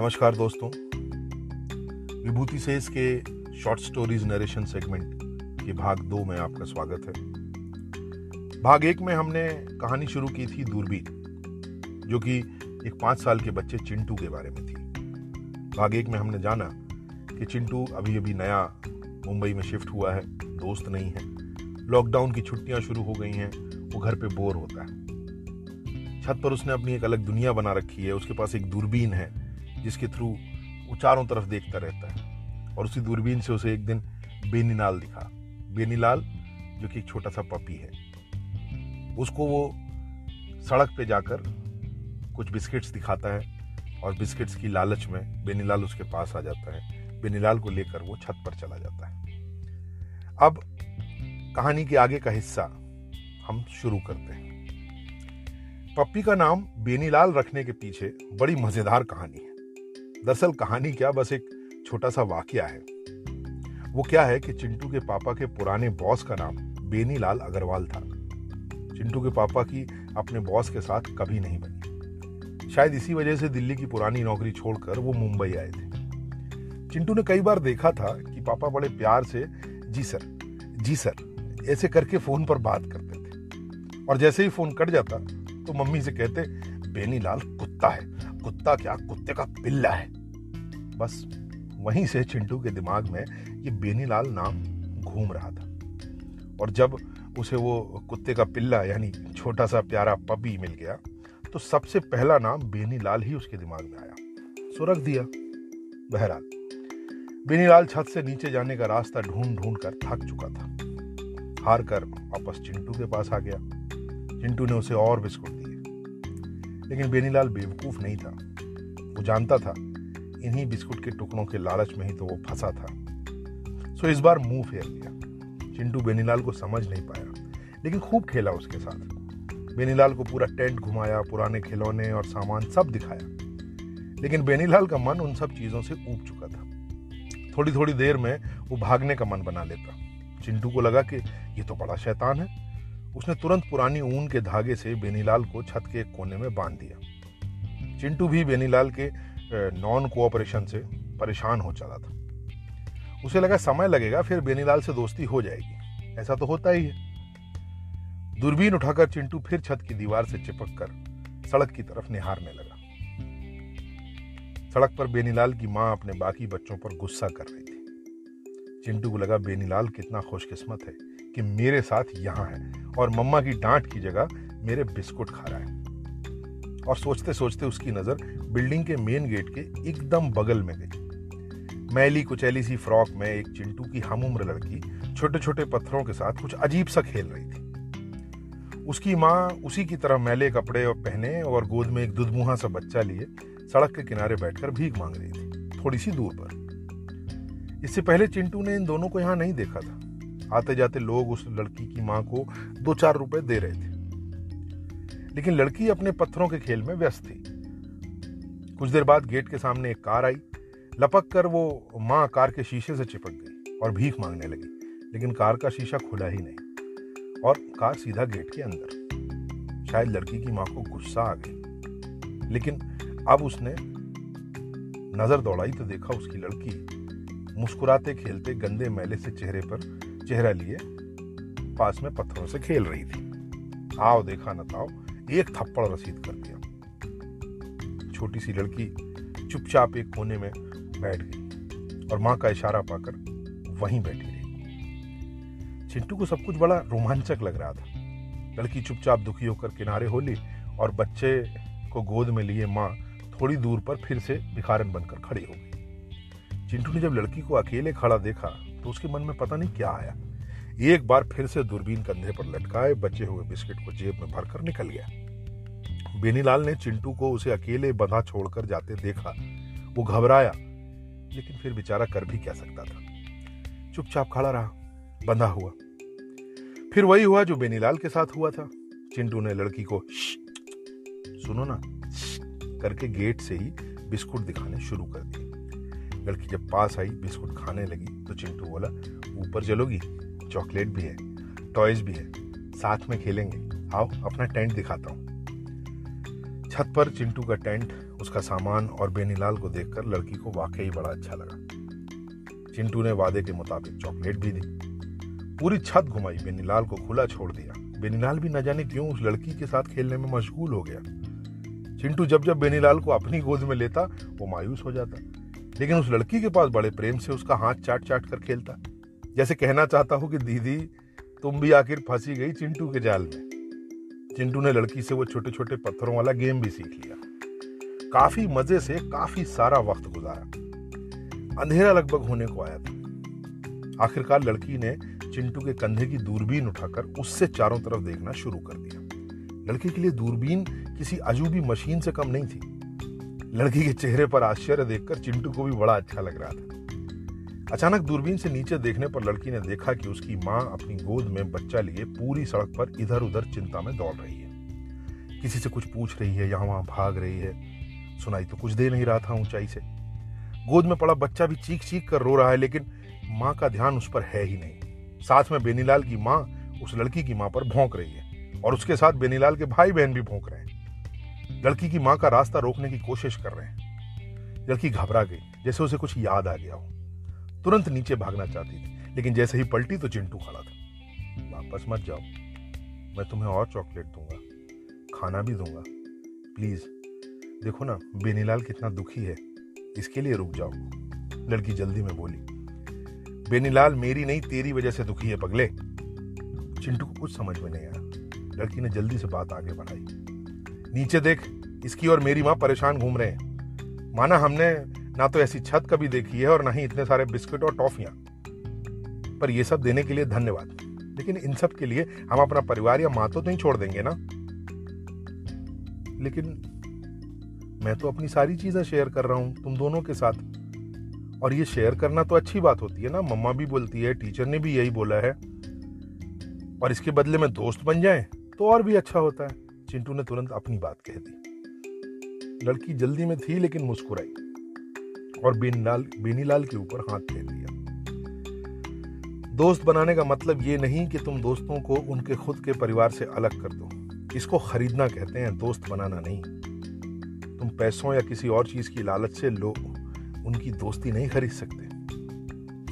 नमस्कार दोस्तों। विभूति से के शॉर्ट स्टोरीज नरेशन सेगमेंट के भाग दो में आपका स्वागत है। भाग एक में हमने कहानी शुरू की थी दूरबीन, जो कि एक पाँच साल के बच्चे चिंटू के बारे में थी। भाग एक में हमने जाना कि चिंटू अभी अभी नया मुंबई में शिफ्ट हुआ है, दोस्त नहीं है। लॉकडाउन की छुट्टियाँ शुरू हो गई हैं, वो घर पे बोर होता है। छत पर उसने अपनी एक अलग दुनिया बना रखी है, उसके पास एक दूरबीन है। जिसके थ्रू वो चारों तरफ़ देखता रहता है और उसी दूरबीन से उसे एक दिन बेनीलाल दिखा। बेनीलाल, जो कि एक छोटा सा पपी है, उसको वो सड़क पे जाकर कुछ बिस्किट्स दिखाता है और बिस्किट्स की लालच में बेनीलाल उसके पास आ जाता है। बेनीलाल को लेकर वो छत पर चला जाता है। अब कहानी के आगे का हिस्सा हम शुरू करते हैं। पप्पी का नाम बेनीलाल रखने के पीछे बड़ी मज़ेदार कहानी है। दरअसल कहानी क्या बस एक छोटा सा वाक्य है। वो क्या है कि चिंटू के पापा के पुराने बॉस का नाम बेनीलाल अग्रवाल था। चिंटू के पापा की अपने बॉस के साथ कभी नहीं बनी। शायद इसी वजह से दिल्ली की पुरानी नौकरी छोड़कर वो मुंबई आए थे। चिंटू ने कई बार देखा था कि पापा बड़े प्यार से, जी सर जी सर, ऐसे करके फ़ोन पर बात करते थे। और जैसे ही फ़ोन कट जाता तो मम्मी से कहते, बेनीलाल कुत्ता है। कुत्ता क्या कुत्ते का पिल्ला है? बस वहीं से चिंटू के दिमाग में ये बेनीलाल नाम घूम रहा था। और जब उसे वो कुत्ते का पिल्ला यानी छोटा सा प्यारा पपी मिल गया तो सबसे पहला नाम बेनीलाल ही उसके दिमाग में आया। सो रख दिया। बहरहाल, बेनीलाल छत से नीचे जाने का रास्ता ढूंढ ढूंढ कर थक चुका था। हार कर वापस चिंटू के पास आ गया। चिंटू ने उसे और बिस्कुट लेकिन बेनीलाल बेवकूफ़ नहीं था। वो जानता था, इन्हीं बिस्कुट के टुकड़ों के लालच में ही तो वो फंसा था। सो इस बार मुँह फेर लिया। चिंटू बेनीलाल को समझ नहीं पाया, लेकिन खूब खेला उसके साथ। बेनीलाल को पूरा टेंट घुमाया, पुराने खिलौने और सामान सब दिखाया। लेकिन बेनीलाल का मन उन सब चीज़ों से ऊब चुका था। थोड़ी थोड़ी देर में वो भागने का मन बना लेता। चिंटू को लगा कि ये तो बड़ा शैतान है। उसने तुरंत पुरानी ऊन के धागे से बेनीलाल को छत के कोने में बाँध दिया। चिंटू भी बेनीलाल के नॉन कोऑपरेशन से परेशान हो चला था। उसे लगा समय लगेगा, फिर बेनीलाल से दोस्ती हो जाएगी। ऐसा तो होता ही है। दूरबीन उठाकर चिंटू फिर छत की दीवार से चिपक कर सड़क की तरफ़ निहारने लगा। सड़क पर बेनीलाल की माँ अपने बाकी बच्चों पर गुस्सा कर रही थी। चिंटू को लगा बेनीलाल कितना खुशकिस्मत है कि मेरे साथ यहाँ है। और मम्मा की डांट की जगह मेरे बिस्कुट खा रहा है। और सोचते सोचते उसकी नज़र बिल्डिंग के मेन गेट के एकदम बगल में गई मैली कुचैली सी फ्रॉक में एक चिंटू की हम उम्र लड़की छोटे छोटे पत्थरों के साथ कुछ अजीब सा खेल रही थी। उसकी माँ उसी की तरह मैले कपड़े और पहने और गोद में एक दुधमुहा सा बच्चा लिए सड़क के किनारे बैठकर भीख मांग रही थी, थोड़ी सी दूर पर। इससे पहले चिंटू ने इन दोनों को यहाँ नहीं देखा था। आते जाते लोग उस लड़की की माँ को दो चार रुपए दे रहे थे। लेकिन लड़की अपने पत्थरों के खेल में व्यस्त थी। कुछ देर बाद गेट के सामने एक कार आई। लपक कर वो माँ कार के शीशे से चिपक गई और भीख मांगने लगी। लेकिन कार का शीशा खुला ही नहीं और कार सीधा गेट के अंदर। शायद लड़की की माँ को गुस्सा आ गई लेकिन अब उसने नज़र दौड़ाई तो देखा उसकी लड़की मुस्कुराते खेलते गंदे मैले से चेहरे पर चेहरा लिए पास में पत्थरों से खेल रही थी। आओ देखा न ताओ, एक थप्पड़ रसीद कर दिया। छोटी सी लड़की चुपचाप एक कोने में बैठ गई और माँ का इशारा पाकर वहीं बैठी रही। चिंटू को सब कुछ बड़ा रोमांचक लग रहा था। लड़की चुपचाप दुखी होकर किनारे हो ली और बच्चे को गोद में लिए माँ थोड़ी दूर पर फिर से भिखारन बनकर खड़ी हो गई। चिंटू ने जब लड़की को अकेले खड़ा देखा तो उसके मन में पता नहीं क्या आया। एक बार फिर से दूरबीन कंधे पर लटकाए बचे हुए बिस्किट को जेब में भरकर निकल गया। बेनीलाल ने चिंटू को उसे अकेले बंधा छोड़कर जाते देखा। वो घबराया, लेकिन फिर बेचारा कर भी क्या सकता था। चुपचाप खड़ा रहा, बंधा हुआ। फिर वही हुआ जो बेनीलाल के साथ हुआ था। चिंटू ने लड़की को सुनो ना करके गेट से ही बिस्कुट दिखाने शुरू कर लड़की जब पास आई, बिस्कुट खाने लगी तो चिंटू बोला, ऊपर चलोगी चॉकलेट भी है, टॉयज भी है, साथ में खेलेंगे। आओ, अपना टेंट दिखाता हूँ. छत पर चिंटू का टेंट, उसका सामान और बेनीलाल को देखकर लड़की को वाकई बड़ा अच्छा लगा। चिंटू ने वादे के मुताबिक चॉकलेट भी दी। पूरी छत घुमाई, बेनीलाल को खुला छोड़ दिया। बेनीलाल भी न जाने क्यों उस लड़की के साथ खेलने में मशगूल हो गया। चिंटू जब जब बेनीलाल को अपनी गोद में लेता, वो मायूस हो जाता। लेकिन उस लड़की के पास बड़े प्रेम से उसका हाथ चाट चाट कर खेलता। जैसे कहना चाहता हूँ कि, दीदी, तुम भी आखिर फंसी गई चिंटू के जाल में। चिंटू ने लड़की से वो छोटे छोटे पत्थरों वाला गेम भी सीख लिया। काफ़ी मज़े से काफ़ी सारा वक्त गुजारा। अंधेरा लगभग होने को आया था। आखिरकार लड़की ने चिंटू के कंधे की दूरबीन उठाकर उससे चारों तरफ़ देखना शुरू कर दिया। लड़की के लिए दूरबीन किसी अजूबी मशीन से कम नहीं थी। लड़की के चेहरे पर आश्चर्य देखकर चिंटू को भी बड़ा अच्छा लग रहा था। अचानक दूरबीन से नीचे देखने पर लड़की ने देखा कि उसकी माँ अपनी गोद में बच्चा लिए पूरी सड़क पर इधर उधर चिंता में दौड़ रही है। किसी से कुछ पूछ रही है, यहाँ वहाँ भाग रही है। सुनाई तो कुछ दे नहीं रहा था ऊंचाई से। गोद में पड़ा बच्चा भी चीख चीख कर रो रहा है, लेकिन माँ का ध्यान उस पर है ही नहीं। साथ में बेनीलाल की माँ उस लड़की की माँ पर भोंक रही है और उसके साथ बेनीलाल के भाई बहन भी भोंक रहे हैं। लड़की की माँ का रास्ता रोकने की कोशिश कर रहे हैं। लड़की घबरा गई, जैसे उसे कुछ याद आ गया हो। तुरंत नीचे भागना चाहती थी, लेकिन जैसे ही पलटी तो चिंटू खड़ा था। वापस मत जाओ, मैं तुम्हें और चॉकलेट दूँगा, खाना भी दूँगा। प्लीज़, देखो ना, बेनीलाल कितना दुखी है। इसके लिए रुक जाओ। लड़की जल्दी में बोली, बेनीलाल, मेरी नहीं, तेरी वजह से दुखी है, पगले। चिंटू को कुछ समझ में नहीं आया। लड़की ने जल्दी से बात आगे बढ़ाई। नीचे देख, इसकी और मेरी माँ परेशान घूम रहे हैं। माना हमने ना तो ऐसी छत कभी देखी है और ना ही इतने सारे बिस्किट और टॉफियाँ। पर ये सब देने के लिए धन्यवाद। लेकिन इन सब के लिए हम अपना परिवार या माँ तो नहीं छोड़ देंगे ना? लेकिन मैं तो अपनी सारी चीज़ें शेयर कर रहा हूँ, तुम दोनों के साथ। और ये शेयर करना तो अच्छी बात होती है ना? मम्मा भी बोलती है, टीचर ने भी यही बोला है। और इसके बदले में दोस्त बन जाए तो और भी अच्छा होता है। चिंटू ने तुरंत अपनी बात कह दी। लड़की जल्दी में थी, लेकिन मुस्कुराई और बेनीलाल बेनीलाल के ऊपर हाथ फेर दिया दोस्त बनाने का मतलब ये नहीं कि तुम दोस्तों को उनके खुद के परिवार से अलग कर दो। इसको खरीदना कहते हैं, दोस्त बनाना नहीं। तुम पैसों या किसी और चीज़ की लालच से लोग उनकी दोस्ती नहीं खरीद सकते।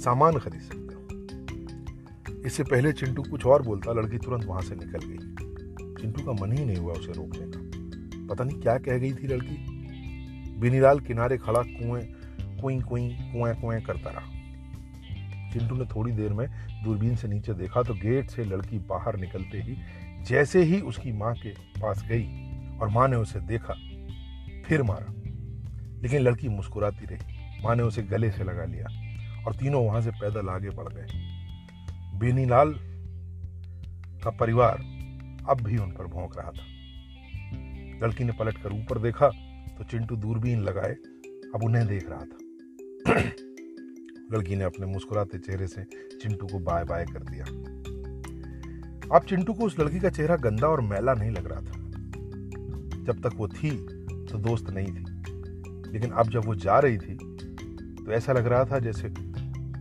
सामान खरीद सकते हो। इससे पहले चिंटू कुछ और बोलता, लड़की तुरंत वहाँ से निकल गई। चिंटू का मन ही नहीं हुआ उसे रोकने का। पता नहीं क्या कह गई थी लड़की। बिनीलाल किनारे खड़ा कुएँ, कुई कुई, कुएँ कुएँ करता रहा। चिंटू ने थोड़ी देर में दूरबीन से नीचे देखा तो गेट से लड़की बाहर निकलते ही जैसे ही उसकी माँ के पास गई और माँ ने उसे देखा, फिर मारा। लेकिन लड़की मुस्कुराती रही। माँ ने उसे गले से लगा लिया और तीनों वहाँ से पैदल आगे बढ़ गए। बेनीलाल का परिवार अब भी उन पर भौंक रहा था। लड़की ने पलट कर ऊपर देखा तो चिंटू दूरबीन लगाए, अब उन्हें देख रहा था। लड़की ने अपने मुस्कुराते चेहरे से चिंटू को बाय बाय कर दिया। अब चिंटू को उस लड़की का चेहरा गंदा और मैला नहीं लग रहा था। जब तक वो थी तो दोस्त नहीं थी। लेकिन अब जब वो जा रही थी तो ऐसा लग रहा था जैसे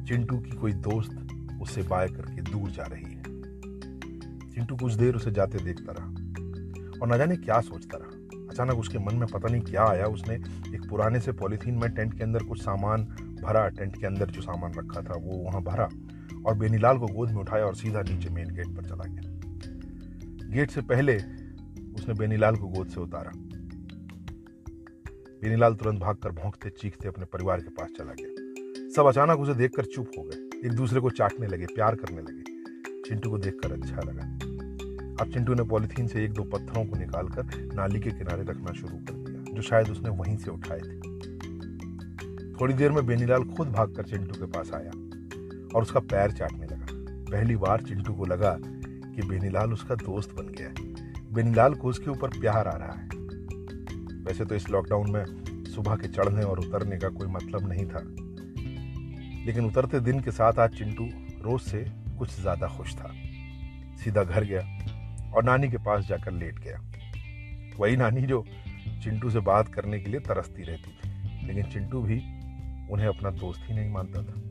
चिंटू की कोई दोस्त उससे बाय करके दूर जा रही है। चिंटू कुछ देर उसे जाते देखता रहा और न जाने क्या सोचता रहा। अचानक उसके मन में पता नहीं क्या आया। उसने एक पुराने से पॉलीथीन में टेंट के अंदर कुछ सामान भरा। टेंट के अंदर जो सामान रखा था, वो वहाँ भरा और बेनीलाल को गोद में उठाया और सीधा नीचे मेन गेट पर चला गया। गेट से पहले उसने बेनीलाल को गोद से उतारा। बेनीलाल तुरंत भागकर भौंकते, चीखते अपने परिवार के पास चला गया। सब अचानक उसे देखकर चुप हो गए। एक दूसरे को चाटने लगे, प्यार करने लगे। चिंटू को देखकर अच्छा लगा। अब चिंटू ने पॉलिथीन से एक दो पत्थरों को निकालकर नाली के किनारे रखना शुरू कर दिया, जो शायद उसने वहीं से उठाए थे। थोड़ी देर में बेनीलाल खुद भागकर चिंटू के पास आया और उसका पैर चाटने लगा। पहली बार चिंटू को लगा कि बेनीलाल उसका दोस्त बन गया है। बेनीलाल को उसके ऊपर प्यार आ रहा है। वैसे तो इस लॉकडाउन में सुबह के चढ़ने और उतरने का कोई मतलब नहीं था। लेकिन उतरते दिन के साथ आज चिंटू रोज से कुछ ज़्यादा खुश था। सीधा घर गया। और नानी के पास जाकर लेट गया। वही नानी जो चिंटू से बात करने के लिए तरसती रहती थी, लेकिन चिंटू भी उन्हें अपना दोस्त ही नहीं मानता था।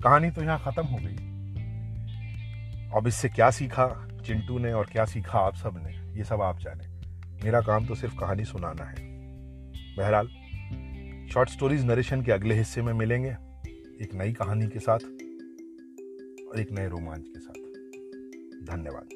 कहानी तो यहाँ खत्म हो गई। अब इससे क्या सीखा चिंटू ने और क्या सीखा आप सबने, ये सब आप जाने। मेरा काम तो सिर्फ़ कहानी सुनाना है। बहरहाल शॉर्ट स्टोरीज नरेशन के अगले हिस्से में मिलेंगे, एक नई कहानी के साथ और एक नए रोमांच के साथ। धन्यवाद।